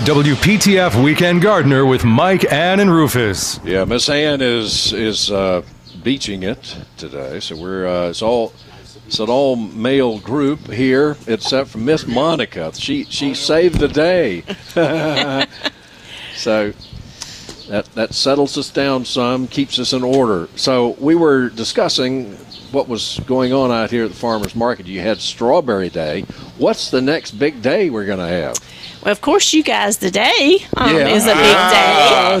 the WPTF Weekend Gardener with Mike, Ann, and Rufus. Yeah, Miss Ann is is uh, beaching it today, so we're uh, it's all it's an all male group here, except for Miss Monica. She she saved the day. so that that settles us down some, keeps us in order. So we were discussing what was going on out here at the farmers market. You had Strawberry Day. What's the next big day we're going to have? Well, of course, you guys today um, Yeah. is a big Ah,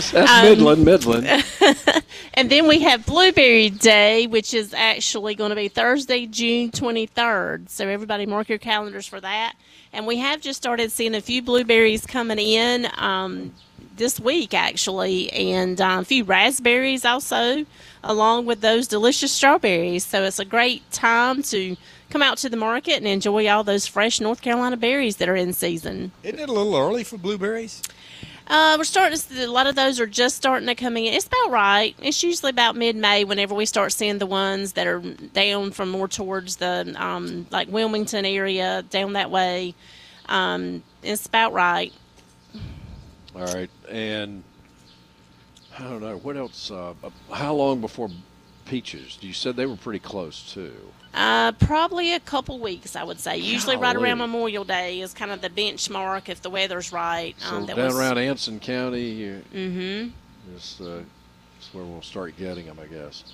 day. that's Um, Midland, Midland. And then we have Blueberry Day, which is actually going to be Thursday, June 23rd. So everybody mark your calendars for that. And we have just started seeing a few blueberries coming in um, this week, actually, and uh, a few raspberries also, along with those delicious strawberries. So it's a great time to come out to the market and enjoy all those fresh North Carolina berries that are in season. Isn't it a little early for blueberries? Uh, we're starting to see a lot of those are just starting to come in. It's about right. It's usually about mid May whenever we start seeing the ones that are down from more towards the um, like Wilmington area down that way. Um, it's about right. All right, and I don't know what else. Uh, how long before peaches? You said they were pretty close too. Uh, probably a couple weeks, I would say. Usually, right around Memorial Day is kind of the benchmark if the weather's right. So that down was- around Anson County, mm-hmm. is, uh, is where we'll start getting them, I guess.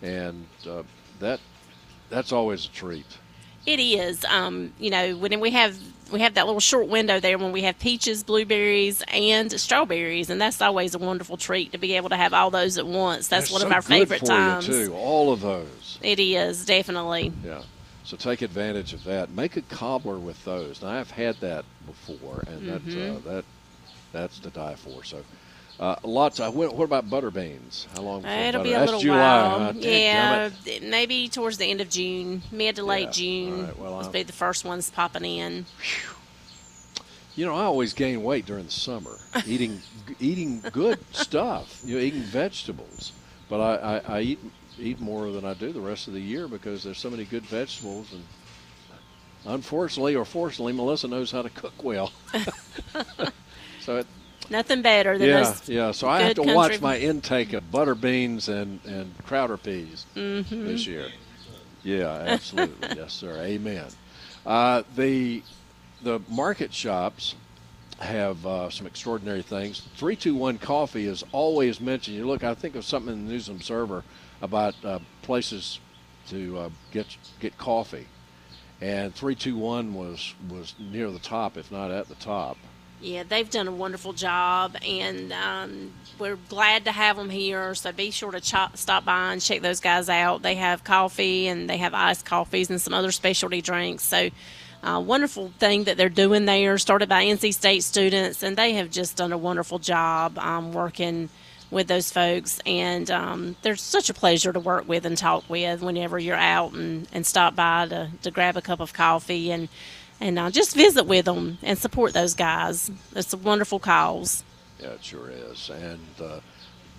And uh, that that's always a treat. It is. Um, you know, when we have we have that little short window there when we have peaches, blueberries, and strawberries, and that's always a wonderful treat to be able to have all those at once. That's one so of our favorite times. Too, all of those. It is definitely. Yeah. So take advantage of that. Make a cobbler with those. Now I've had that before, and that's Mm-hmm. uh, that that's to die for. So. Uh, lots. Of, what, what about butter beans? How long? It'll butter? be a That's little July, while. huh? Yeah, maybe towards the end of June, mid to late Yeah. June. Right, well, will be the first ones popping in. You know, I always gain weight during the summer eating eating good stuff. You know, eating vegetables, but I, I, I eat eat more than I do the rest of the year because there's so many good vegetables and. Unfortunately or fortunately, Melissa knows how to cook well. so it, Nothing better than yeah, yeah. So I have to watch my intake of butter beans and and Crowder peas Mm-hmm. this year. Yeah, absolutely. yes, sir. Amen. Uh, the the market shops have uh, some extraordinary things. Three two one coffee is always mentioned. You look, I think of something in the News Observer about uh, places to uh, get get coffee, and three two one was was near the top, if not at the top. Yeah, they've done a wonderful job, and um, we're glad to have them here. So be sure to ch- stop by and check those guys out. They have coffee and they have iced coffees and some other specialty drinks. So, uh, wonderful thing that they're doing there. Started by NC State students, and they have just done a wonderful job um, working with those folks. And um, they're such a pleasure to work with and talk with whenever you're out and, and stop by to, to grab a cup of coffee and and uh, just visit with them and support those guys. It's a wonderful cause. Yeah, it sure is. And uh,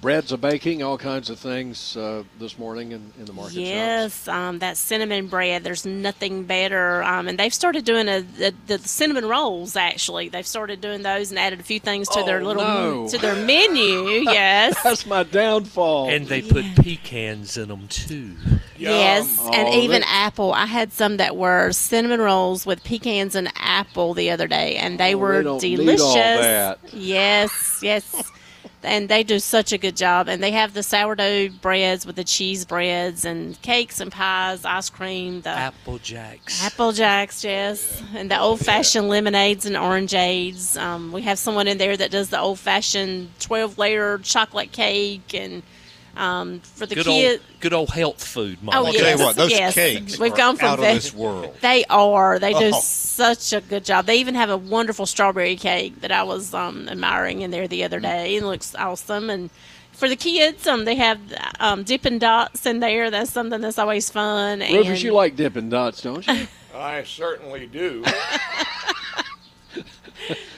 breads are baking, all kinds of things uh, this morning in, in the market shops. Yes, um, that cinnamon bread. There's nothing better. Um, and they've started doing a, the, the cinnamon rolls. Actually, they've started doing those and added a few things to their Oh, little no. to their menu. Yes. That's my downfall. And they put pecans in them too. Yes, and Oh, even that- apple. I had some that were cinnamon rolls with pecans and apple the other day, and they Oh, were they don't need delicious. all that. Yes, yes. And they do such a good job. And they have the sourdough breads with the cheese breads and cakes and pies, ice cream, the Apple Jacks. Apple Jacks, yes, and the old fashioned lemonades and orangeades. Um, we have someone in there that does the old fashioned twelve layer chocolate cake, and um, for the good kids. old, good old health food. Mom. Oh, I'll yes, tell you what, those yes. cakes We've are gone from out of this world. They are. They do Oh. such a good job. They even have a wonderful strawberry cake that I was um, admiring in there the other day. It looks awesome. And for the kids, um, they have um, Dippin' Dots in there. That's something that's always fun. Rufus, and you like Dippin' Dots, don't you? I certainly do.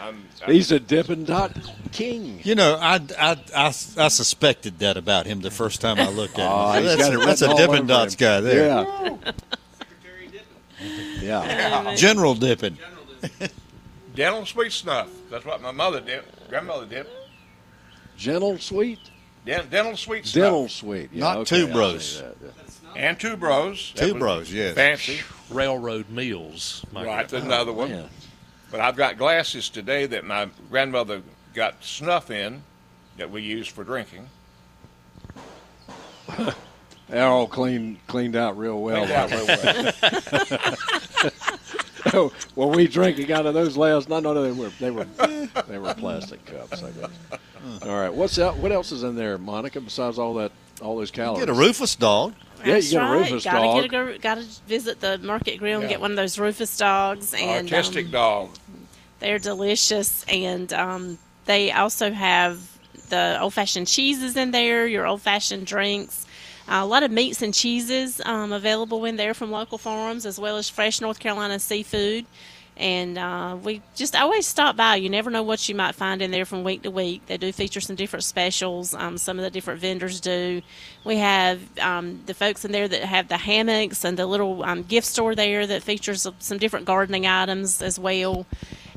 I'm, I'm, He's a Dippin' Dot king. You know, I, I, I, I suspected that about him the first time I looked at him. Oh, So he's that's, got it that's a all Dippin' over Dots him. guy there. Yeah. yeah. General Dippin'. dental sweet snuff. That's what my mother did. Grandmother did. Gentle sweet? Den- dental sweet snuff. Dental sweet. Yeah, Not okay, Tube Rose. that, yeah. And Tube Rose. Tube Rose, yes. Fancy. Railroad Mills. My Right, God. another one. Oh, Man. But I've got glasses today that my grandmother got snuff in that we use for drinking. They're all clean, cleaned out real well. Cleaned out real well. Oh, well, we drinking out of those last night. No, no, they were they were they were plastic cups. I guess. Hmm. All right, what's out? What else is in there, Monica? Besides all that, all those calories. You Get a Rufus dog. Yeah, you That's get a right. Rufus gotta dog. Get a, go- gotta visit the Market Grill and Yeah. get one of those Rufus dogs. And Artistic um, dog. They're delicious, and um, they also have the old-fashioned cheeses in there. Your old-fashioned drinks. Uh, a lot of meats and cheeses um, available in there from local farms, as well as fresh North Carolina seafood. And uh, we just always stop by. You never know what you might find in there from week to week. They do feature some different specials. Um, some of the different vendors do. We have um, the folks in there that have the hammocks and the little um, gift store there that features some different gardening items as well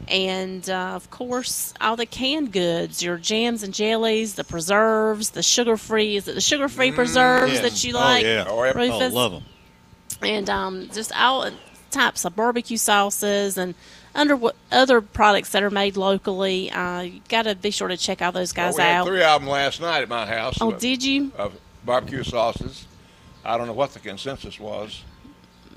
and uh, of course all the canned goods your jams and jellies the preserves the sugar free is it the sugar free preserves yes. that you Oh, like. Oh, yeah. Oh, love them. and um, just all types of barbecue sauces and under what other products that are made locally uh, you got to be sure to check all those Well, guys we had out three of them last night at my house. oh of- did you Of barbecue sauces. I don't know what the consensus was.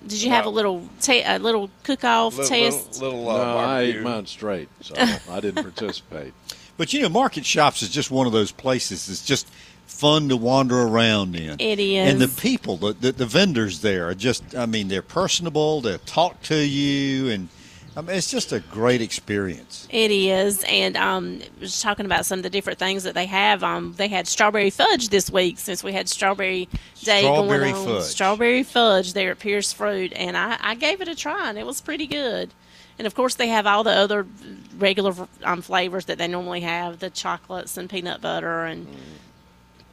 did you have a little ta- a little cook-off Little, test little, little uh, No, I ate mine straight, so I didn't participate. But you know, market shops is just one of those places that's just fun to wander around in. It And the people, the, the, the vendors there are just, I mean, they're personable, they'll talk to you, and I mean, it's just a great experience. It is, and um, was talking about some of the different things that they have. Um, they had strawberry fudge this week since we had strawberry day Strawberry going on. fudge. Strawberry fudge there at Pierce Fruit, and I, I gave it a try, and it was pretty good. And of course, they have all the other regular um, flavors that they normally have: the chocolates and peanut butter, and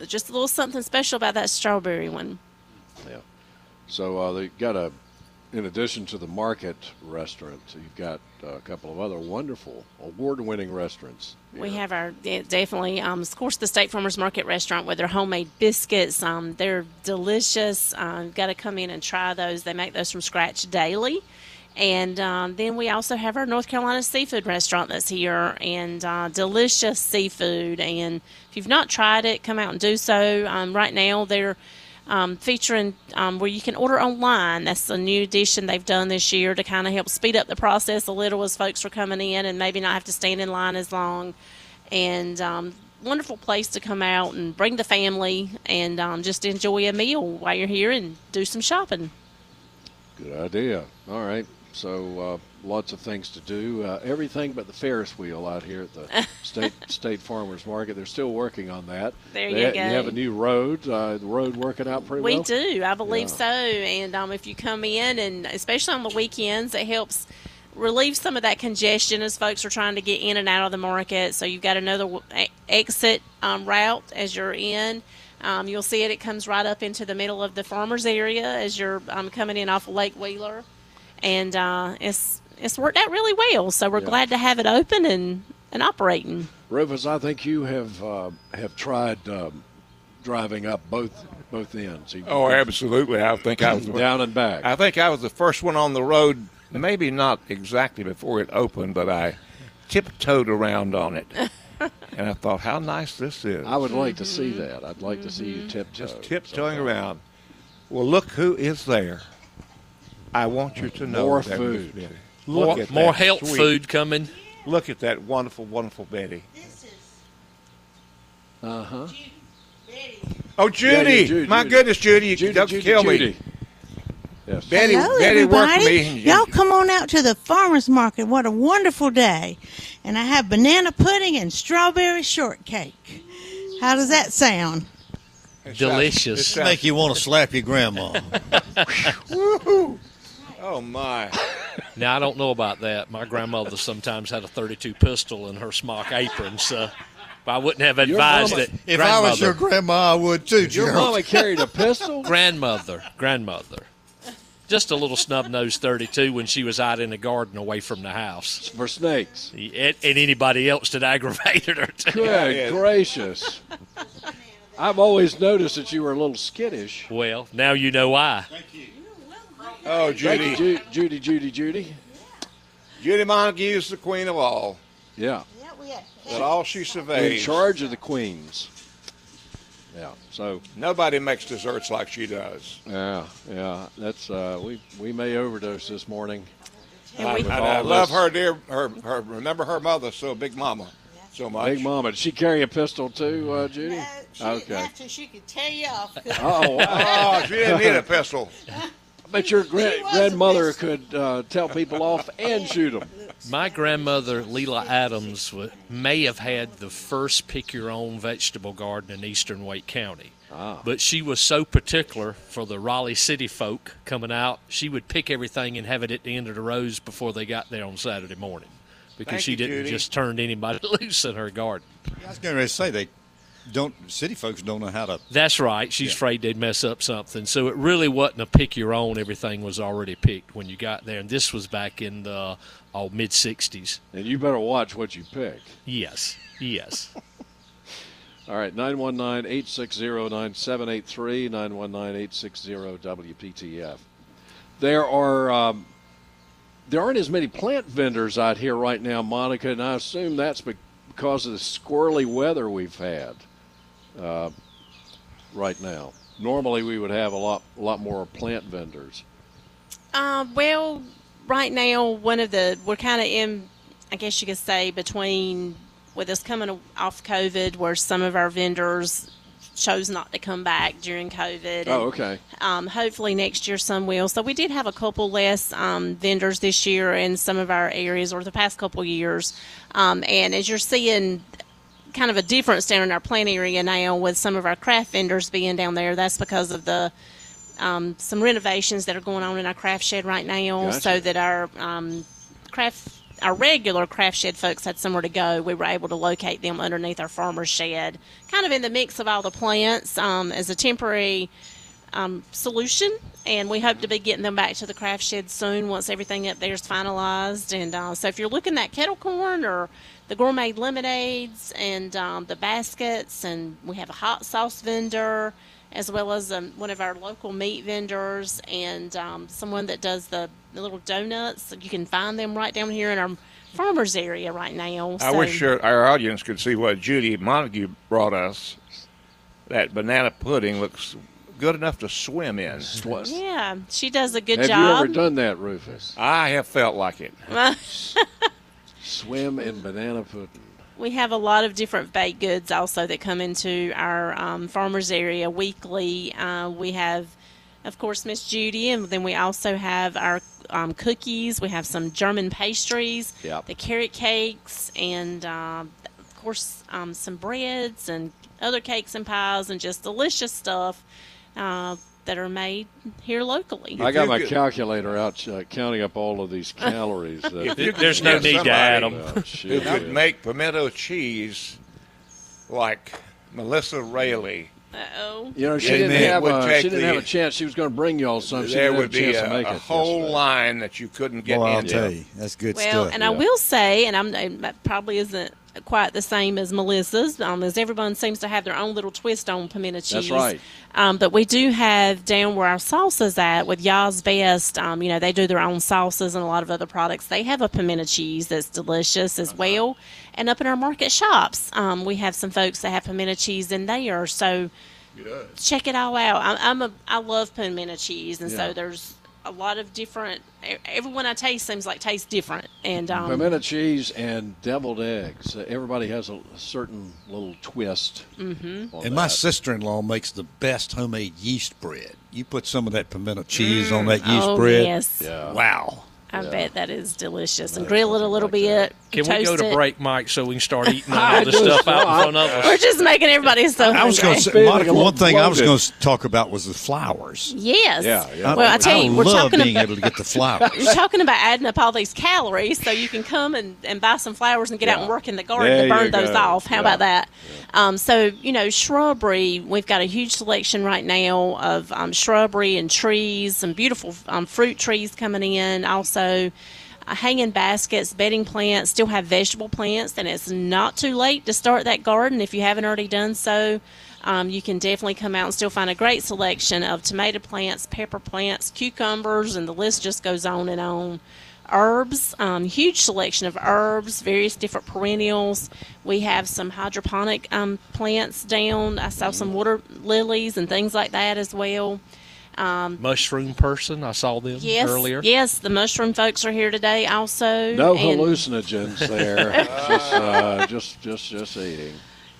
just a little something special about that strawberry one. Yeah. So uh, they got a, in addition to the market restaurant, you've got uh, a couple of other wonderful award-winning restaurants. We have our yeah, definitely, um, of course, the State Farmers Market restaurant with their homemade biscuits. Um, they're delicious. Uh, Got to come in and try those. They make those from scratch daily. And um, then we also have our North Carolina seafood restaurant that's here, and uh, delicious seafood. And if you've not tried it, come out and do so. Um, right now, they're um, featuring um, where you can order online. That's a new addition they've done this year to kind of help speed up the process a little as folks are coming in and maybe not have to stand in line as long. And um, wonderful place to come out and bring the family and um, just enjoy a meal while you're here and do some shopping. Good idea. All right. So uh, lots of things to do. Uh, everything but the Ferris wheel out here at the state State Farmers Market. They're still working on that. There They you ha- go. You have a new road. Uh, the road working out pretty We well. We do, I believe Yeah. so. And um, if you come in, and especially on the weekends, it helps relieve some of that congestion as folks are trying to get in and out of the market. So you've got another w- exit um, route as you're in. Um, you'll see it; it comes right up into the middle of the farmers area as you're um, coming in off of Lake Wheeler, and uh, it's it's worked out really well. So we're Yeah. glad to have it open and and operating. Rufus, I think you have uh, have tried um, driving up both both ends. You've Oh, absolutely. I think I was Down and back. I think I was the first one on the road. Maybe not exactly before it opened, but I tiptoed around on it, and I thought, how nice this is. I would like to see that. I'd like to see you tiptoe. just tiptoeing around. Well, look who is there. I want you to know More that, food. Miss Betty. More, Look at more health sweet- food coming. Look at that wonderful, wonderful Betty. Uh huh. Oh, Judy! yeah, Judy, My Judy. goodness, Judy, you Judy, don't Judy, kill Judy. me. Yes. Betty, Hello, Betty worked everybody. me. Y'all come on out to the farmers market. What a wonderful day. And I have banana pudding and strawberry shortcake. How does that sound? It sounds- Delicious. it sounds- Make you want to slap your grandma. oh my! Now I don't know about that. My grandmother sometimes had a 32 pistol in her smock apron, so I wouldn't have advised mama- it. if I was your grandma, I would too, Your Gerald. mama carried a pistol? grandmother, grandmother. Just a little snub nosed 32 when she was out in the garden away from the house. For snakes. And, and anybody else that aggravated her, too. Good yeah. gracious. I've always noticed that you were a little skittish. Well, now you know why. Oh, Judy, Ju- Judy, Judy, Judy. Judy Montague is the queen of all. Yeah. That all she surveys. In charge of the queens. Yeah. So Nobody makes desserts like she does. yeah, yeah. That's uh, we we may overdose this morning. And we, and I all love this- her dear. Her, her remember her mother, so Big Mama, so much. Big Mama. Did she carry a pistol too, uh, Judy? Okay. After she could tear you off. Oh, wow. Oh, she didn't need a pistol. but your gra- She was a grandmother could uh, tell people off and shoot them. My grandmother, Leela Adams, wa- may have had the first pick your own vegetable garden in eastern Wake County. Ah. But she was so particular for the Raleigh city folk coming out, she would pick everything and have it at the end of the rows before they got there on Saturday morning. Because Thank she you, didn't Judy. just turn anybody loose in her garden. I was going to say they don't. City folks don't know how to. That's right. She's Yeah. afraid they'd mess up something. So it really wasn't a pick your own. Everything was already picked when you got there. And this was back in the oh, mid 60s. And you better watch what you pick. Yes. Yes. All right, 919 860 9783, 919 860 WPTF. There are. Um, there aren't as many plant vendors out here right now, Monica, and I assume that's because of the squirrely weather we've had uh, right now. Normally, we would have a lot, a lot more plant vendors. Uh, well, right now, one of the we're kind of in, I guess you could say, between with us coming off COVID, where some of our vendors chose not to come back during COVID. Oh, okay. Um, hopefully next year some will. So we did have a couple less um, vendors this year in some of our areas, or the past couple years. Um, and as you're seeing, kind of a difference down in our plant area now with some of our craft vendors being down there. That's because of the um, some renovations that are going on in our craft shed right now, Gotcha. so that our um, craft our regular craft shed folks had somewhere to go. We were able to locate them underneath our farmer's shed, kind of in the mix of all the plants um, as a temporary um, solution. And we hope to be getting them back to the craft shed soon once everything up there is finalized. And uh, so if you're looking at kettle corn or the gourmet lemonades and um, the baskets, and we have a hot sauce vendor as well as um, one of our local meat vendors and um, someone that does the, the little donuts. You can find them right down here in our farmers area right now. I So- wish your, our audience could see what Judy Montague brought us. That banana pudding looks good enough to swim in. Yeah, she does a good Have job. you ever done that, Rufus? I have felt like it. Swim in banana pudding. We have a lot of different baked goods also that come into our um, farmers area weekly. Uh, we have, of course, Miss Judy, and then we also have our um, cookies. We have some German pastries, Yep. the carrot cakes, and um, of course um, some breads and other cakes and pies and just delicious stuff uh, that are made here locally. I got my could- calculator out uh, counting up all of these calories. That, If you There's no need to add them. Oh, Who shit. could make pimento cheese like Melissa Rayleigh. Uh-oh. You know, she didn't have a, she didn't the- have a chance. She was going to bring y'all some. She there didn't would a be a, make a whole yesterday. line that you couldn't get Boy, I'll tell you, that's good Well, stuff. and I will say, and I'm it probably isn't quite the same as Melissa's, um, as everyone seems to have their own little twist on pimento cheese. That's right. Um, but we do have down where our salsa's at with Y'all's Best. Um, you know, they do their own salsas and a lot of other products. They have a pimento cheese that's delicious Uh-huh. as well. And up in our market shops, um, we have some folks that have pimento cheese in there. So check it all out. I'm, I'm a I love pimento cheese, and Yeah. so there's a lot of different. e- Everyone I taste seems like tastes different, and um, Pimento cheese and deviled eggs. Uh, everybody has a, a certain little twist. Mm-hmm. And my sister-in-law makes the best homemade yeast bread. You put some of that pimento cheese on that yeast oh bread. yes, yeah. Wow. I Yeah. bet that is delicious. And grill it a little something like bit. Can we go to it. break, Mike, so we can start eating all this stuff out in front of us? We're just making everybody so I was going to say, Monica, one thing I was going to talk about was the flowers. Yes. Yeah, yeah. Well, I tell you, we're love talking being about able to get the flowers. you're talking about adding up all these calories so you can come and, and buy some flowers and get out and work in the garden There to burn those go. off. How Yeah. about that? Um, so, you know, shrubbery, we've got a huge selection right now of um, shrubbery and trees, some beautiful um, fruit trees coming in. Also, uh, hanging baskets, bedding plants, still have vegetable plants, and it's not too late to start that garden if you haven't already done so. Um, you can definitely come out and still find a great selection of tomato plants, pepper plants, cucumbers, and the list just goes on and on. Herbs, um, huge selection of herbs, various different perennials. We have some hydroponic um, plants down. I saw some water lilies and things like that as well. Mushroom person, I saw them Yes, earlier. yes, the mushroom folks are here today also. No and- hallucinogens there. just, uh, just, just, just eating.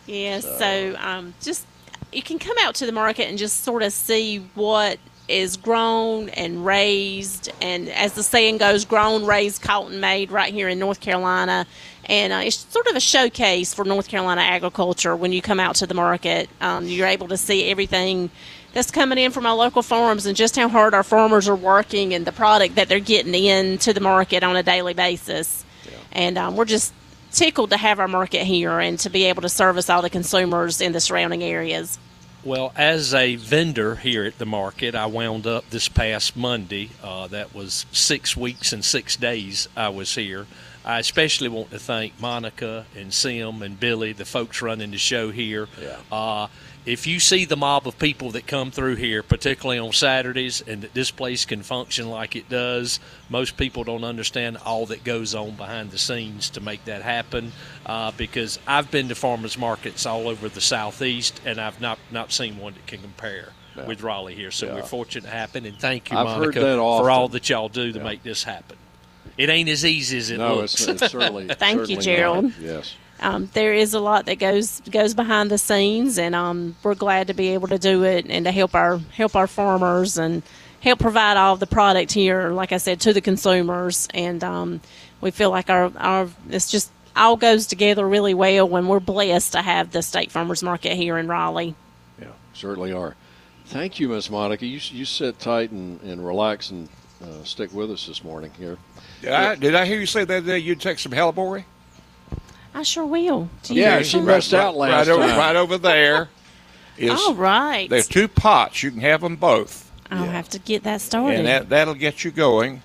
Yes, so um, just you can come out to the market and just sort of see what is grown and raised, and as the saying goes, grown, raised, caught, and made right here in North Carolina. And uh, it's sort of a showcase for North Carolina agriculture when you come out to the market. Um, you're able to see everything that's coming in from our local farms and just how hard our farmers are working and the product that they're getting into the market on a daily basis. And um, we're just tickled to have our market here and to be able to service all the consumers in the surrounding areas. Well, as a vendor here at the market, I wound up this past Monday. Uh, that was six weeks and six days I was here. I especially want to thank Monica and Sim and Billy, the folks running the show here. Yeah. Uh, if you see the mob of people that come through here, particularly on Saturdays, and that this place can function like it does, most people don't understand all that goes on behind the scenes to make that happen. Uh, because I've been to farmers markets all over the southeast, and I've not not seen one that can compare with Raleigh here. So Yeah. we're fortunate to happen, and thank you, I've heard Monica, that for all that y'all do to Yeah. make this happen. It ain't as easy as it no, looks. it's, it's certainly. Thank you, Gerald. not. Yes. Um, there is a lot that goes goes behind the scenes, and um, we're glad to be able to do it and to help our help our farmers and help provide all the product here. Like I said, to the consumers, and um, we feel like our our it's just all goes together really well when we're blessed to have the State Farmers Market here in Raleigh. Yeah, certainly are. Thank you, Miss Monica. You you sit tight and, and relax and uh, stick with us this morning here. Did I, did I hear you say that day you'd take some hellebore? I sure will. Do you Yeah, she some? missed out last right over, time. right over there. Is, All right. There's two pots. You can have them both, I'll have to get that started. and that that'll get you going.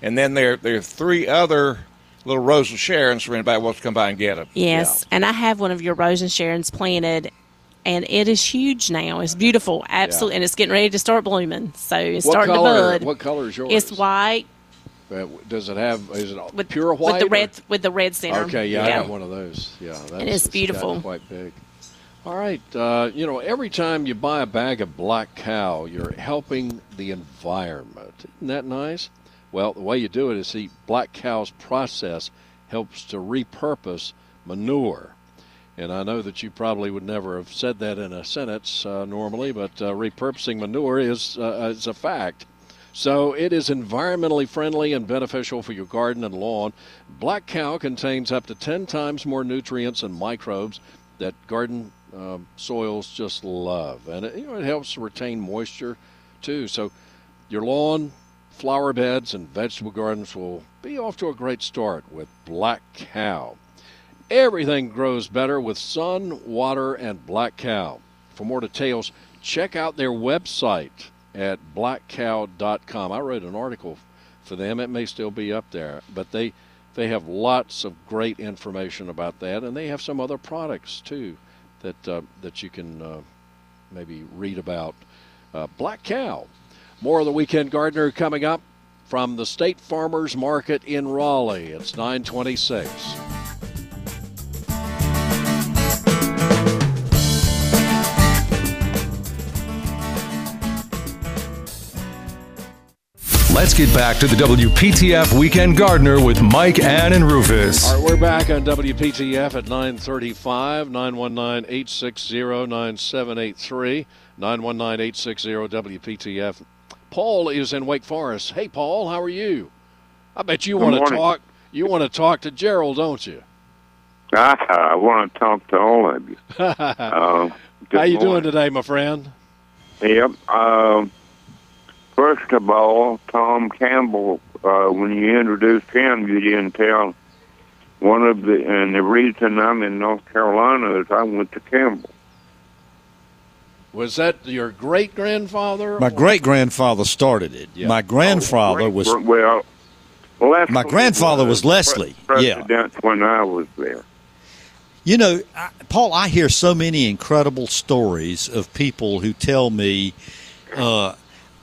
And then there there are three other little rose of Sharons for anybody who wants to come by and get them. Yes, and I have one of your rose and Sharon's planted, and it is huge now. It's beautiful, absolutely, and it's getting ready to start blooming. So it's What starting color? to bud. What color is yours? It's white Uh, Does it have? Is it with pure white? with the or- red with the red center. Okay, yeah, I got one of those. Yeah, that's, it's gotten beautiful. quite big. All right, uh, you know, every time you buy a bag of black cow, you're helping the environment. Isn't that nice? Well, the way you do it is see, black cow's process helps to repurpose manure. And I know that you probably would never have said that in a sentence uh, normally, but uh, repurposing manure is, uh, is a fact. So it is environmentally friendly and beneficial for your garden and lawn. Black cow contains up to 10 times more nutrients and microbes that garden uh, soils just love. And it, you know, it helps retain moisture too. So your lawn, flower beds, and vegetable gardens will be off to a great start with Black Cow. Everything grows better with sun, water, and Black Cow. For more details, check out their website at blackcow.com. I wrote an article for them. It may still be up there, but they they have lots of great information about that, and they have some other products too that uh, that you can uh, maybe read about. Uh, Black Cow. More of the Weekend Gardener coming up from the State Farmers Market in Raleigh. It's 926. Let's get back to the WPTF Weekend Gardener with Mike, Ann, and Rufus. All right, we're back on WPTF at 935, 919-860-9783, 919-860-WPTF. Paul is in Wake Forest. Hey, Paul, how are you? I bet you want to talk. You want to talk to Gerald, don't you? I, I want to talk to all of you. Uh, How you doing today, my friend? Yep. Um, first of all, Tom Campbell, uh, when you introduced him, you didn't tell one of the, and the reason I'm in North Carolina is I went to Campbell. Was that your great grandfather? My great grandfather started it. Yeah. My grandfather was well. Leslie My grandfather was Leslie, yeah. President when I was there. You know, I, Paul, I hear so many incredible stories of people who tell me, uh,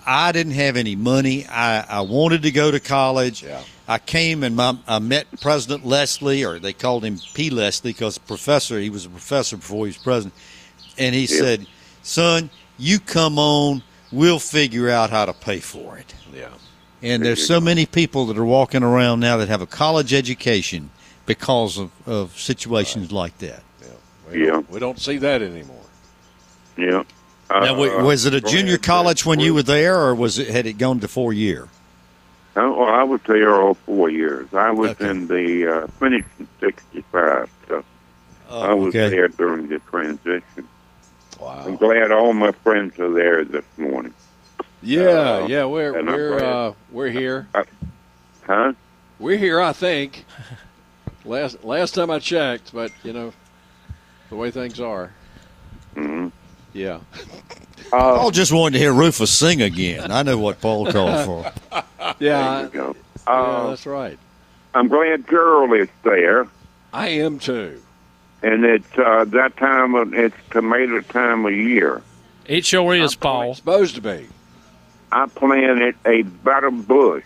I didn't have any money. I, I wanted to go to college. Yeah. I came and my, I met President Leslie, or they called him P. Leslie because professor. He was a professor before he was president, and he Yeah. said, "Son, you come on. We'll figure out how to pay for it." Yeah. And there's so many people that are walking around now that have a college education because of, of situations like that. We Yeah. Don't, we don't see that anymore. Yeah. Now, Uh, was it a junior college when you were there, or was it had it gone to four year? Oh, well, I was there all four years. I was Okay. in the uh, finished in '65, so I was okay. there during the transition. Wow! I'm glad all my friends are there this morning. Yeah, Uh, yeah. We're we're uh, we're here. Huh? We're here. I think. Last last time I checked, but you know, the way things are. Yeah. Uh, Paul just wanted to hear Rufus sing again. I know what Paul called for. Yeah. there you go. yeah, Uh, that's right. I'm glad Gerald is there, I am too. and it's uh, that time of it's tomato time of year. It sure is, It's Paul. supposed to be. I planted a Better Bush.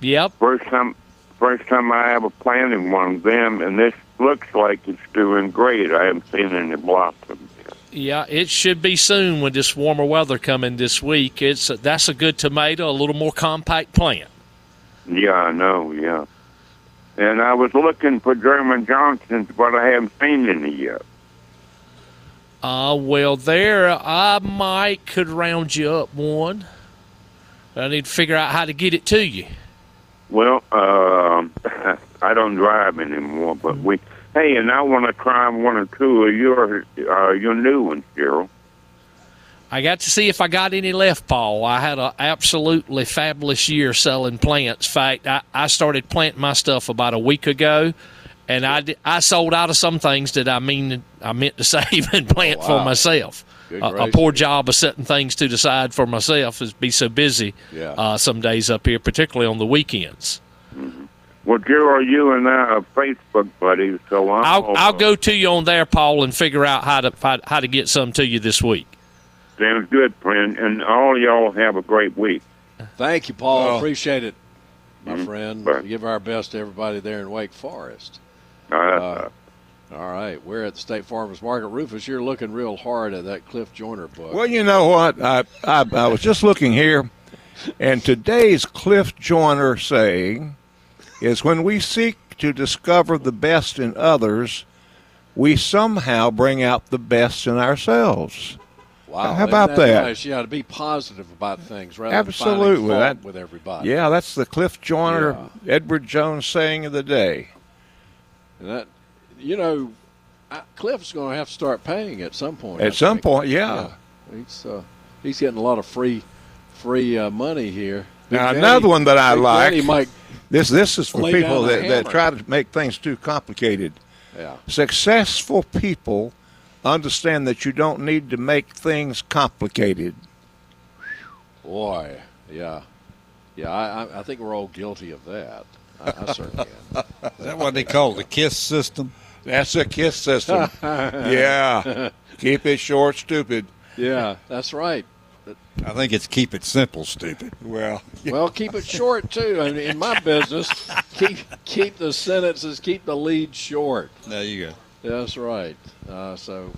Yep. First time, first time I ever planted one of them, and this looks like it's doing great. I haven't seen any blossoms yet. Yeah, it should be soon with this warmer weather coming this week. It's that's a good tomato, a little more compact plant. Yeah, I know. Yeah, and I was looking for German Johnsons, but I haven't seen any yet. Uh, well, there I might could round you up one. I need to figure out how to get it to you. Well, um, I don't drive anymore, but we. Hey, and I want to try one or two of your uh, your new ones, Gerald. I got to see if I got any left, Paul. I had an absolutely fabulous year selling plants. In fact, I, I started planting my stuff about a week ago, and I, I sold out of some things that I mean I meant to save and plant Oh, for myself. A, a poor job of setting things to the side for myself is be so busy Yeah. uh, some days up here, particularly on the weekends. Well, Gerald, you and I are Facebook buddies, so I'm. I'll, I'll uh, go to you on there, Paul, and figure out how to how, how to get some to you this week. Sounds good, friend, and all y'all have a great week. Thank you, Paul. Oh. Appreciate it, my Mhm. friend. Bye. Give our best to everybody there in Wake Forest. Uh, Uh, All right, we're at the State Farmers Market. Rufus, you're looking real hard at that Cliff Joyner book. Well, you know what? I, I, I was just looking here, and today's Cliff Joyner saying is when we seek to discover the best in others, we somehow bring out the best in ourselves. Wow, How about that? Nice? Yeah, to be positive about things rather than Absolutely. finding fault with everybody. Yeah, that's the Cliff Joyner, Edward Jones saying of the day. And that, you know, I, Cliff's going to have to start paying at some point. I At some think. point, yeah. He's uh, he's getting a lot of free free uh, money here. Big Now, Daddy- another one that I Big like- Daddy This this is for Lay people that, that try to make things too complicated. yeah. Successful people understand that you don't need to make things complicated. Boy, yeah, yeah. I, I, I think we're all guilty of that. I, I certainly am. Is that what they call the KISS system? That's a KISS system. yeah. Keep it short, stupid. Yeah, that's right. I think it's keep it simple, stupid. Well, Well, keep it short too. I mean, in my business, keep keep the sentences, keep the lead short. There you go. That's right. Uh, so,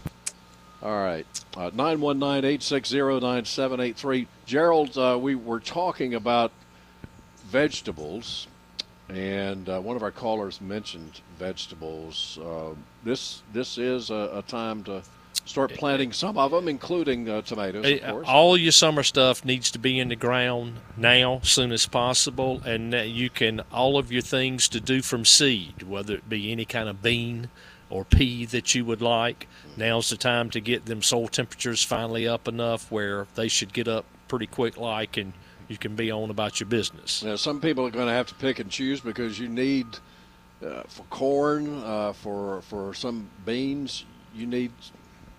all right. Uh, 919 860 9783. Gerald, uh, we were talking about vegetables, and uh, one of our callers mentioned vegetables. Uh, this this is a, a time to Start planting some of them, including uh, tomatoes, of course. all your summer stuff needs to be in the ground now, soon as possible, and you can all of your things to do from seed, whether it be any kind of bean or pea that you would like. Now's the time to get them soil temperatures finally up enough where they should get up pretty quick, like, and you can be on about your business. Now, some people are going to have to pick and choose because you need uh, for corn, uh, for for some beans, you need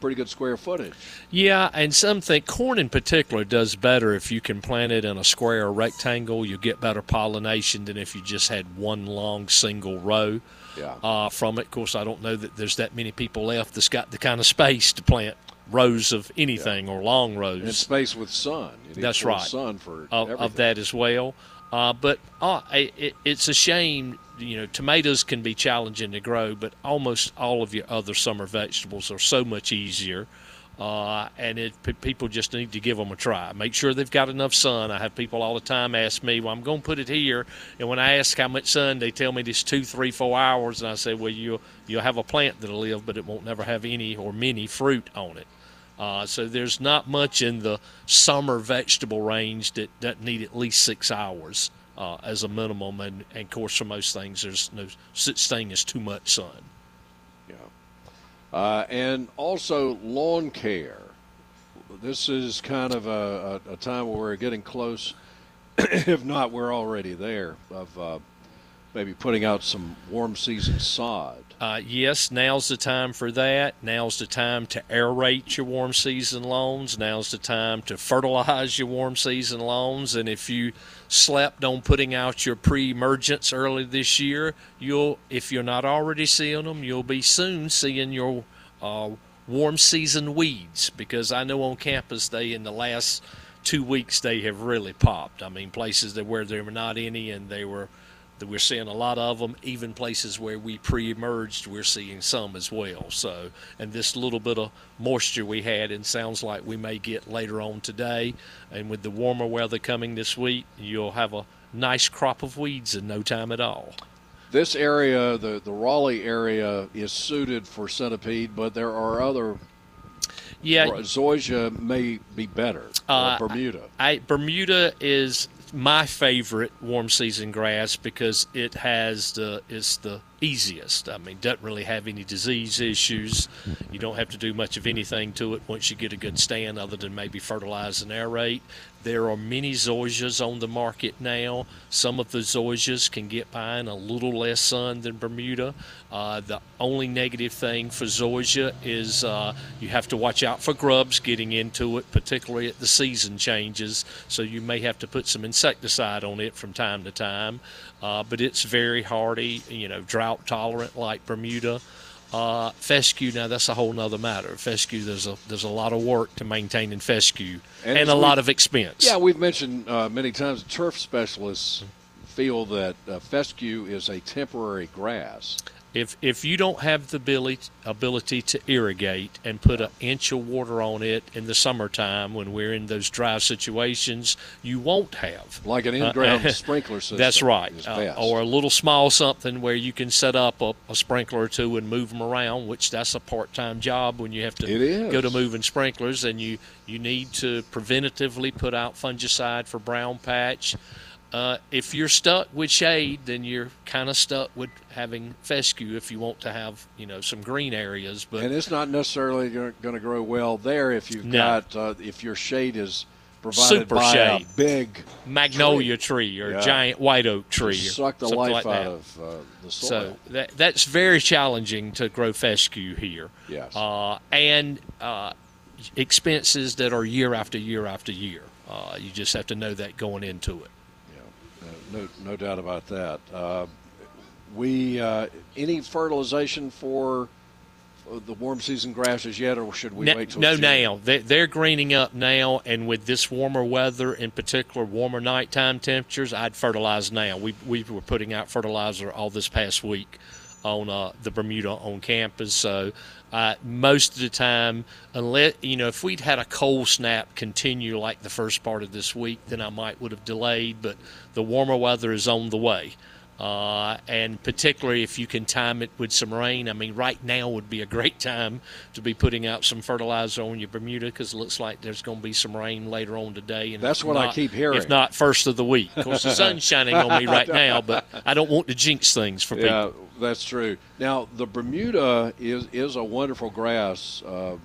pretty good square footage. Yeah, and some think corn in particular does better if you can plant it in a square or rectangle. You get better pollination than if you just had one long single row Yeah. uh, from it. Of course, I don't know that there's that many people left that's got the kind of space to plant rows of anything or long rows And space with sun. That's right. Sun for of, of that as well. Uh, but uh, it, it's a shame, you know, tomatoes can be challenging to grow, but almost all of your other summer vegetables are so much easier. Uh, and it, pe- people just need to give them a try. Make sure they've got enough sun. I have people all the time ask me, "Well, I'm going to put it here," and when I ask how much sun, they tell me it's two, three, four hours, and I say, "Well, you'll you'll have a plant that'll live, but it won't never have any or many fruit on it." Uh, so there's not much in the summer vegetable range that doesn't need at least six hours uh, as a minimum. And, and of course, for most things, there's no such thing as too much sun. Yeah. Uh, and also lawn care. This is kind of a, a, a time where we're getting close, if not, we're already there, of uh, maybe putting out some warm season sod. Uh, yes, now's the time for that. Now's the time to aerate your warm season lawns. Now's the time to fertilize your warm season lawns. And if you slept on putting out your pre-emergence early this year, you'll, if you're not already seeing them, you'll be soon seeing your uh, warm season weeds. Because I know on campus they in the last two weeks they have really popped. I mean, places that where there were not any and they were we're seeing a lot of them. Even places where we pre-emerged, we're seeing some as well. So, and this little bit of moisture we had, and sounds like we may get later on today, and with the warmer weather coming this week, you'll have a nice crop of weeds in no time at all. This area, the, the Raleigh area, is suited for centipede, but there are other. Yeah, Zoysia may be better. Uh, or Bermuda. I, Bermuda is my favorite warm season grass because it has the it's the easiest. I mean, doesn't really have any disease issues. You don't have to do much of anything to it once you get a good stand, other than maybe fertilize and aerate. There are many zoysias on the market now. Some of the zoysias can get by in a little less sun than Bermuda. Uh, the only negative thing for zoysia is uh, you have to watch out for grubs getting into it, particularly at the season changes. So you may have to put some insecticide on it from time to time. Uh, but it's very hardy, you know, drought tolerant like Bermuda. Uh, fescue, now that's a whole nother matter. Fescue, there's a there's a lot of work to maintaining fescue And and, a lot of expense. Yeah, we've mentioned uh, many times turf specialists feel that uh, fescue is a temporary grass. If if you don't have the ability ability to irrigate and put an inch of water on it in the summertime when we're in those dry situations, you won't have Like an Uh, in-ground sprinkler system. That's right, Uh, or a little small something where you can set up a, a sprinkler or two and move them around. Which that's a part-time job when you have to go to moving sprinklers, and you you need to preventatively put out fungicide for brown patch. Uh, if you're stuck with shade, then you're kind of stuck with having fescue if you want to have you know some green areas. But and it's not necessarily going to grow well there if you've No. got uh, if your shade is provided Super by shade. a big magnolia tree, or Yeah. giant white oak tree, or suck the life like out that. of uh, the soil. So that that's very challenging to grow fescue here. Yes. Uh, and uh, expenses that are year after year after year. Uh, you just have to know that going into it. No, no doubt about that. Uh, we uh, any fertilization for the warm season grasses yet, or should we No, wait till no June? now they, they're greening up now, and with this warmer weather, in particular warmer nighttime temperatures, I'd fertilize now. We we were putting out fertilizer all this past week on uh, the Bermuda on campus. So uh, most of the time, unless you know, if we'd had a cold snap continue like the first part of this week, then I might would have delayed. But the warmer weather is on the way. Uh, and particularly if you can time it with some rain. I mean, right now would be a great time to be putting out some fertilizer on your Bermuda because it looks like there's going to be some rain later on today. And That's what I keep hearing. If not first of the week, of course the sun's shining on me right now, but I don't want to jinx things for Yeah, people. that's true. Now, the Bermuda is is a wonderful grass, uh,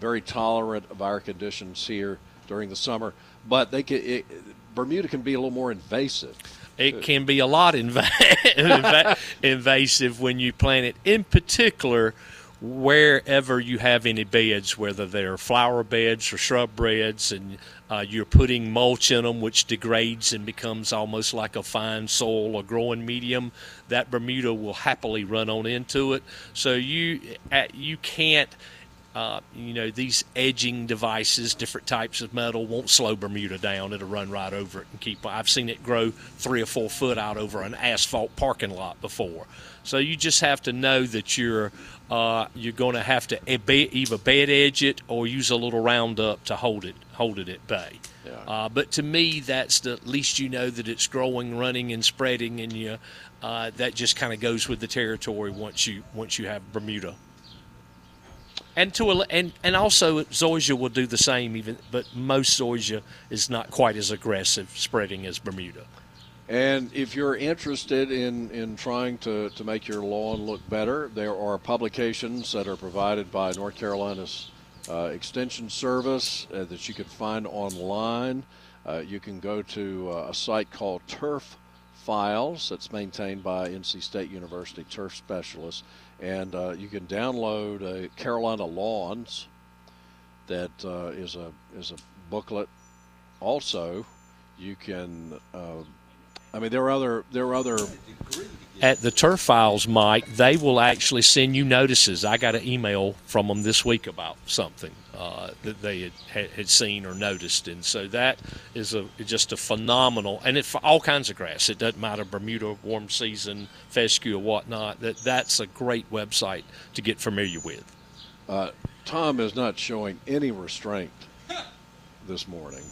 very tolerant of our conditions here during the summer. But they can, it, Bermuda can be a little more invasive. It can be a lot inv- inv- invasive when you plant it. In particular, wherever you have any beds, whether they're flower beds or shrub beds, and uh, you're putting mulch in them, which degrades and becomes almost like a fine soil or growing medium, that Bermuda will happily run on into it. So you uh, you can't. Uh, you know, these edging devices, different types of metal, won't slow Bermuda down. It'll run right over it and keep. I've seen it grow three or four foot out over an asphalt parking lot before. So you just have to know that you're uh, you're going to have to either bed edge it or use a little Roundup to hold it hold it at bay. Uh, but to me, that's the at least you know that it's growing, running, and spreading, and you uh, that just kind of goes with the territory once you once you have Bermuda and to and and also zoysia will do the same even but most zoysia is not quite as aggressive spreading as bermuda And if you're interested in, in trying to, to make your lawn look better, there are publications that are provided by North Carolina's uh, Extension Service uh, that you can find online. Uh, you can go to uh, a site called Turf Files that's maintained by NC State University Turf Specialists. And uh, you can download uh, Carolina Lawns that uh, is a is a booklet. Also, you can. I mean, there are other there are other. at the turf files mike they will actually send you notices i got an email from them this week about something uh, that they had, had, had seen or noticed and so that is a just a phenomenal and it for all kinds of grass it doesn't matter bermuda warm season fescue or whatnot that that's a great website to get familiar with Uh, Tom is not showing any restraint this morning.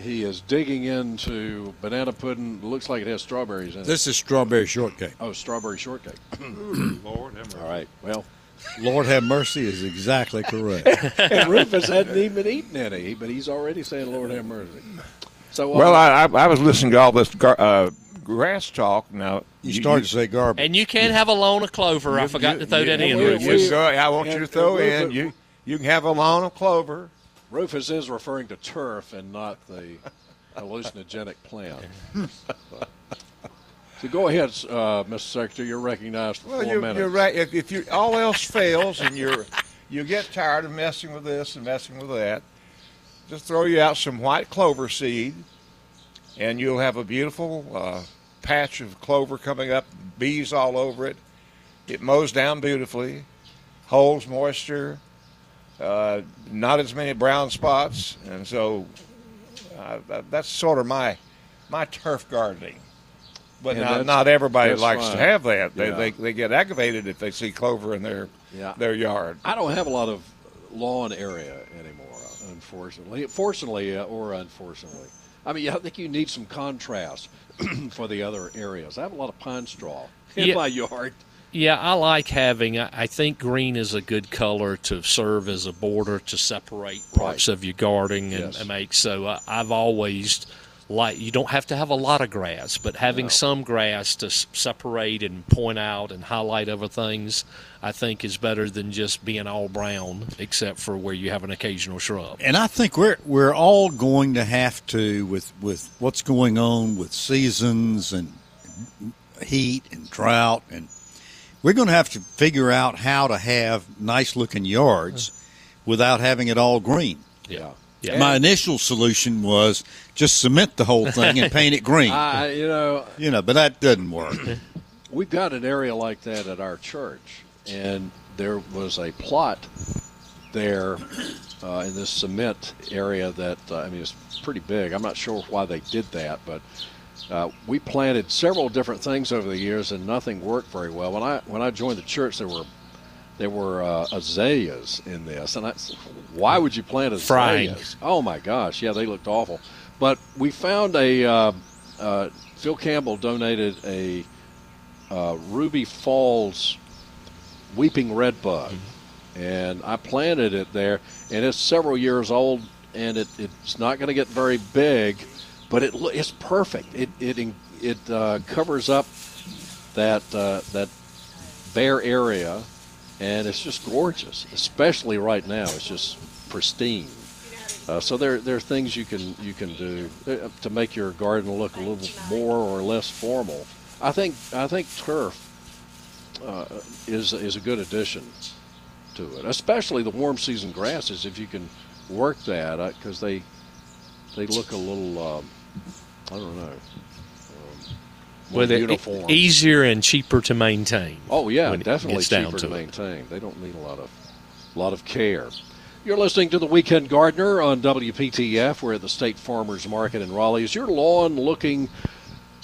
He is digging into banana pudding. Looks like it has strawberries in it. This is strawberry shortcake. Oh, strawberry shortcake. Lord, have mercy. All right. Well, Lord have mercy is exactly correct. and Rufus hadn't even eaten any, but he's already saying, "Lord have mercy." So, uh, Well, I, I, I was listening to all this gar- uh, grass talk. Now You started to say garbage. and you can't have a lawn of clover i forgot to throw you, that in we- you we- I want you to throw in. You you can have a lawn of clover. Rufus is referring to turf and not the hallucinogenic plant. so go ahead, uh, Mr. Secretary. You're recognized for Well, four you're, minutes. you're right. If, if you all else fails and you're you get tired of messing with this and messing with that, just throw you out some white clover seed, and you'll have a beautiful uh, patch of clover coming up. Bees all over it. It mows down beautifully, holds moisture, uh, not as many brown spots, and so uh, that, that's sort of my my turf gardening. But And not, not everybody likes fine. to have that. They, Yeah. they they get aggravated if they see clover in their Yeah. their yard. I don't have a lot of lawn area anymore, unfortunately. Fortunately uh, or unfortunately. I mean, I think you need some contrast for the other areas. I have a lot of pine straw in Yeah. my yard. Yeah, I like having. I think green is a good color to serve as a border to separate parts Right. of your garden and, Yes. and make. So uh, I've always like you don't have to have a lot of grass, but having No. some grass to s- separate and point out and highlight other things, I think is better than just being all brown, except for where you have an occasional shrub. and I think we're we're all going to have to with with what's going on with seasons and heat and drought and we're going to have to figure out how to have nice looking yards without having it all green. Yeah. Yeah. My initial solution was just cement the whole thing and paint it green. I, you know, you know, but that doesn't work. We've got an area like that at our church, and there was a plot there uh, in this cement area that uh, I mean it's pretty big. I'm not sure why they did that, but uh, we planted several different things over the years, and nothing worked very well. When I when I joined the church, there were there were uh, azaleas in this, and I, why would you plant azaleas? Oh my gosh, yeah, they looked awful. But we found a uh, uh, Phil Campbell donated a uh, Ruby Falls weeping redbud, and I planted it there, and it's several years old, and it, it's not going to get very big, but it it's perfect. It it it uh, covers up that uh, that bare area, and it's just gorgeous. Especially right now, it's just pristine. Uh, so there there are things you can you can do uh, to make your garden look a little more or less formal. I think I think turf uh, is is a good addition to it, especially the warm season grasses. If you can work that, because they they look a little um, I don't know. Um, Well, uniform. e- easier and cheaper to maintain. Oh yeah, definitely cheaper to, to maintain. They don't need a lot of lot of care. You're listening to the Weekend Gardener on WPTF. We're at the State Farmers Market in Raleigh. Is your lawn looking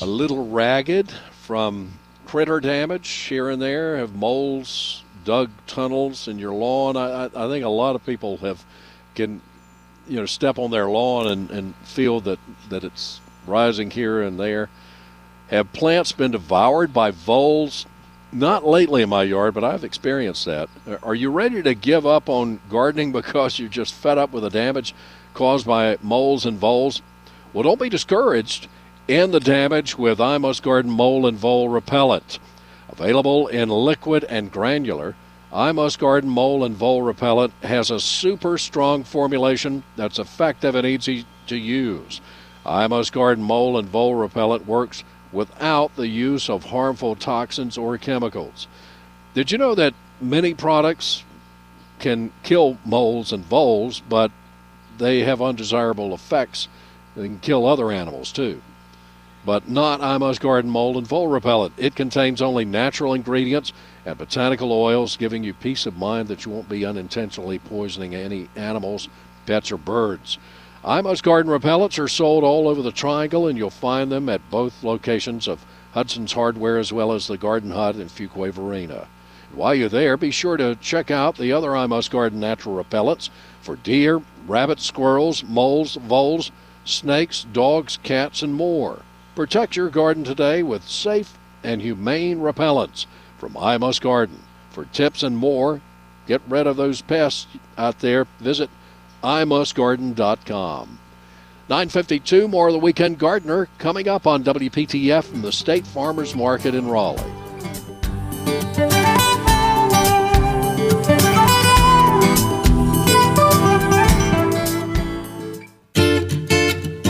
a little ragged from critter damage here and there? Have moles dug tunnels in your lawn? I, I, I think a lot of people have can you know step on their lawn and, and feel that, that it's rising here and there. Have plants been devoured by voles? Not lately in my yard, but I've experienced that. Are you ready to give up on gardening because you're just fed up with the damage caused by moles and voles? Well, don't be discouraged. End the damage with I Must Garden Mole and Vole Repellent. Available in liquid and granular, I Must Garden Mole and Vole Repellent has a super strong formulation that's effective and easy to use. I Must Garden Mole and Vole Repellent works without the use of harmful toxins or chemicals. Did you know that many products can kill moles and voles, but they have undesirable effects? and can kill other animals too. But not I Must Garden Mole and Vole Repellent. It contains only natural ingredients and botanical oils, giving you peace of mind that you won't be unintentionally poisoning any animals, pets, or birds. I Must Garden repellents are sold all over the Triangle, and you'll find them at both locations of Hudson's Hardware as well as the Garden Hut in Fuquay Varina. While you're there, be sure to check out the other I Must Garden natural repellents for deer, rabbits, squirrels, moles, voles, snakes, dogs, cats, and more. Protect your garden today with safe and humane repellents from I Must Garden. For tips and more, get rid of those pests out there. Visit imustgarden.com. 952 more of the Weekend Gardener coming up on WPTF from the State Farmers Market in Raleigh.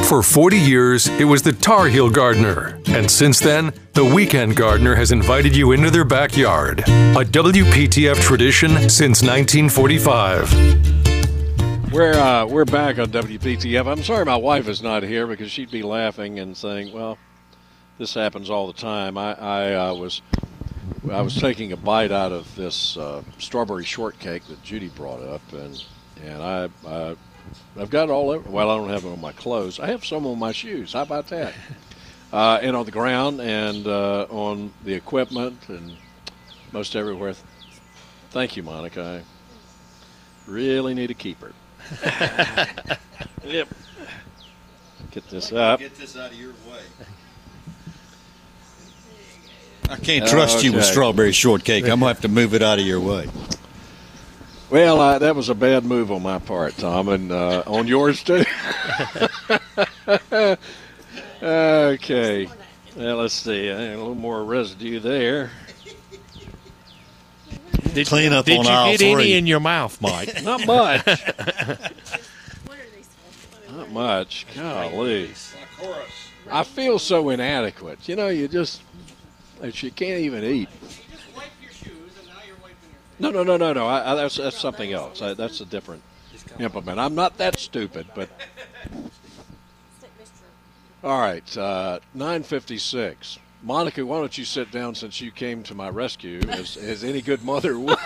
For 40 years, it was the Tar Heel Gardener. And since then, the Weekend Gardener has invited you into their backyard. A WPTF tradition since 1945. We're uh, we're back on WPTF. I'm sorry my wife is not here because she'd be laughing and saying, "Well, this happens all the time." I I uh, was I was taking a bite out of this uh, strawberry shortcake that Judy brought up, and and I. I I've got it all over. Well, I don't have it on my clothes. I have some on my shoes. How about that? Uh, and on the ground and uh, on the equipment and most everywhere. Thank you, Monica. I really need a keeper. yep. Get this up. Get this out of your way. I can't trust you with strawberry shortcake. I'm gonna have to move it out of your way. Well, uh, that was a bad move on my part, Tom, and uh, on yours too. okay. Well, let's see. A little more residue there. Did, Clean up did on you aisle get three. any in your mouth, Mike? Not much. Not much. Golly. I feel so inadequate. You know, you just you can't even eat. No, no, no, no, no. I, I, that's that's something else. I, that's a different implement. I'm not that stupid, but all right. Uh, Nine fifty-six. Monica, why don't you sit down since you came to my rescue, as, as any good mother would.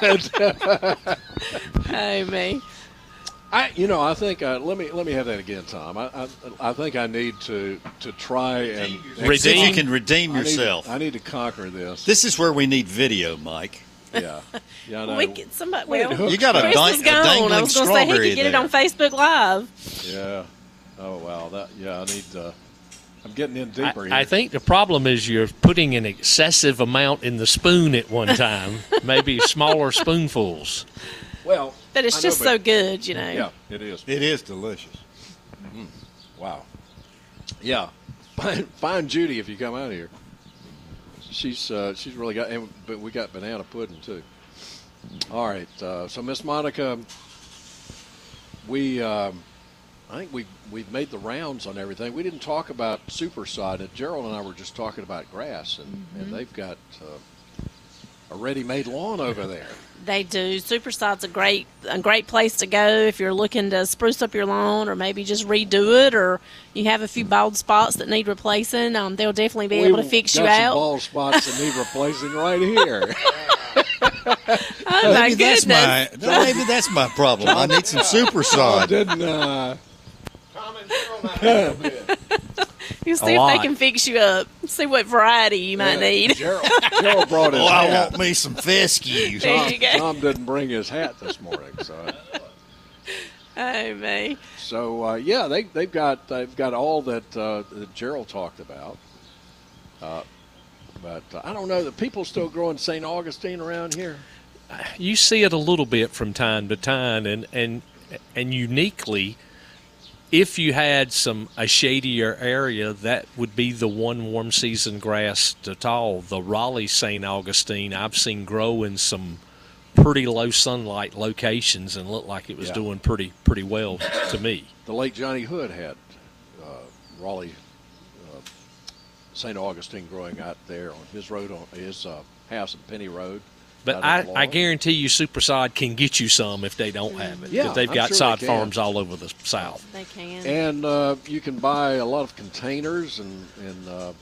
hey, me. I, you know, I think uh, let me let me have that again, Tom. I, I, I think I need to to try and See if you can redeem I need yourself. I need to conquer this. This is where we need video, Mike. Yeah, yeah. I. We could, somebody, well, You got a, Chris dang, a gone. I dangling was going to say he strawberry could get it there. on Facebook Live. Yeah. Oh wow. That. Yeah. I need. Uh, I'm getting in I, deeper here. I think the problem is you're putting an excessive amount in the spoon at one time. Maybe smaller spoonfuls. well, But it's I know, just so good, you know. Yeah, it is. It is delicious. Wow. Yeah. Find, find Judy if you come out here. She's uh, she's really got, and, but we got banana pudding too. All right. Uh, so Miss Monica, we um, I think we we've made the rounds on everything. We didn't talk about super sod. Gerald and I were just talking about grass, and, and they've got uh, a ready-made lawn over there. They do. Supersod's a great a great place to go if you're looking to spruce up your lawn or maybe just redo it or you have a few bald spots that need replacing. Um, they'll definitely be able to fix you got some out. bald spots that need replacing right here. Oh my maybe that's goodness! my maybe that's my problem. I need some super I sod. didn't. Uh, You see A if lot. they can fix you up. See what variety you might need. Gerald, Gerald brought his Oh, I hat. want me some fescues. There Tom, you go. Tom didn't bring his hat this morning, so Oh me. so uh, yeah, they they've got they've got all that, uh, that Gerald talked about. Uh, but uh, I don't know The people still growing St. Augustine around here. you see it a little bit from time to time and and and uniquely if you had some a shadier area that would be the one warm season grass to tall the raleigh st augustine i've seen grow in some pretty low sunlight locations and looked like it was Yeah. doing pretty pretty well to me The late Johnny Hood had uh, Raleigh, uh, St. Augustine growing out there on his road on his uh, house in Penny Road. But I, I guarantee you supersod can get you some if they don't have it Yeah, they've I'm got sure they sod can. farms all over the south They can. And uh, you can buy a lot of containers and, and uh,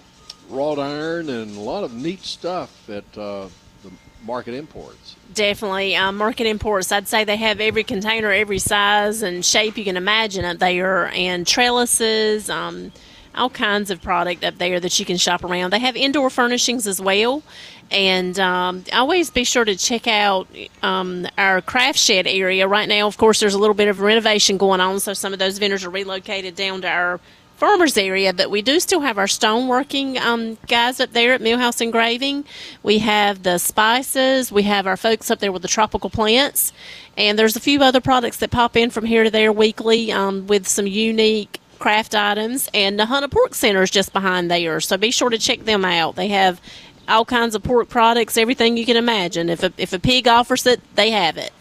wrought iron and a lot of neat stuff at uh, the market imports. Definitely. Um, market imports, I'd say they have every container, every size and shape you can imagine up there, and trellises, um, all kinds of product up there that you can shop around. They have indoor furnishings as well. And um, always be sure to check out um, our craft shed area. Right now, of course, there's a little bit of renovation going on, so some of those vendors are relocated down to our farmers area, but we do still have our stoneworking um, guys up there at Millhouse Engraving. We have the spices. We have our folks up there with the tropical plants, and there's a few other products that pop in from here to there weekly um, with some unique craft items. And the Hunter Pork Center is just behind there, so be sure to check them out. They have all kinds of pork products, everything you can imagine. If a, if a pig offers it, they have it.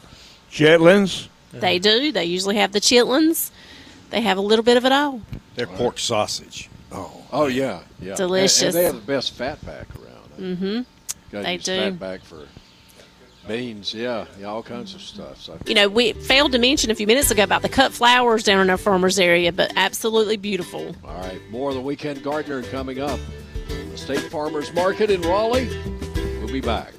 Chitlins. They do. They usually have the chitlins. They have a little bit of it all. They're pork sausage. Oh Oh yeah, yeah, Delicious. And, they have the best fat back around. Mm-hmm. They use do. Fat back for beans. Yeah, yeah, all kinds of stuff. So you know, we failed to mention a few minutes ago about the cut flowers down in our farmers area, but absolutely beautiful. all right, more of the weekend gardener coming up. The State Farmers Market in Raleigh. We'll be back.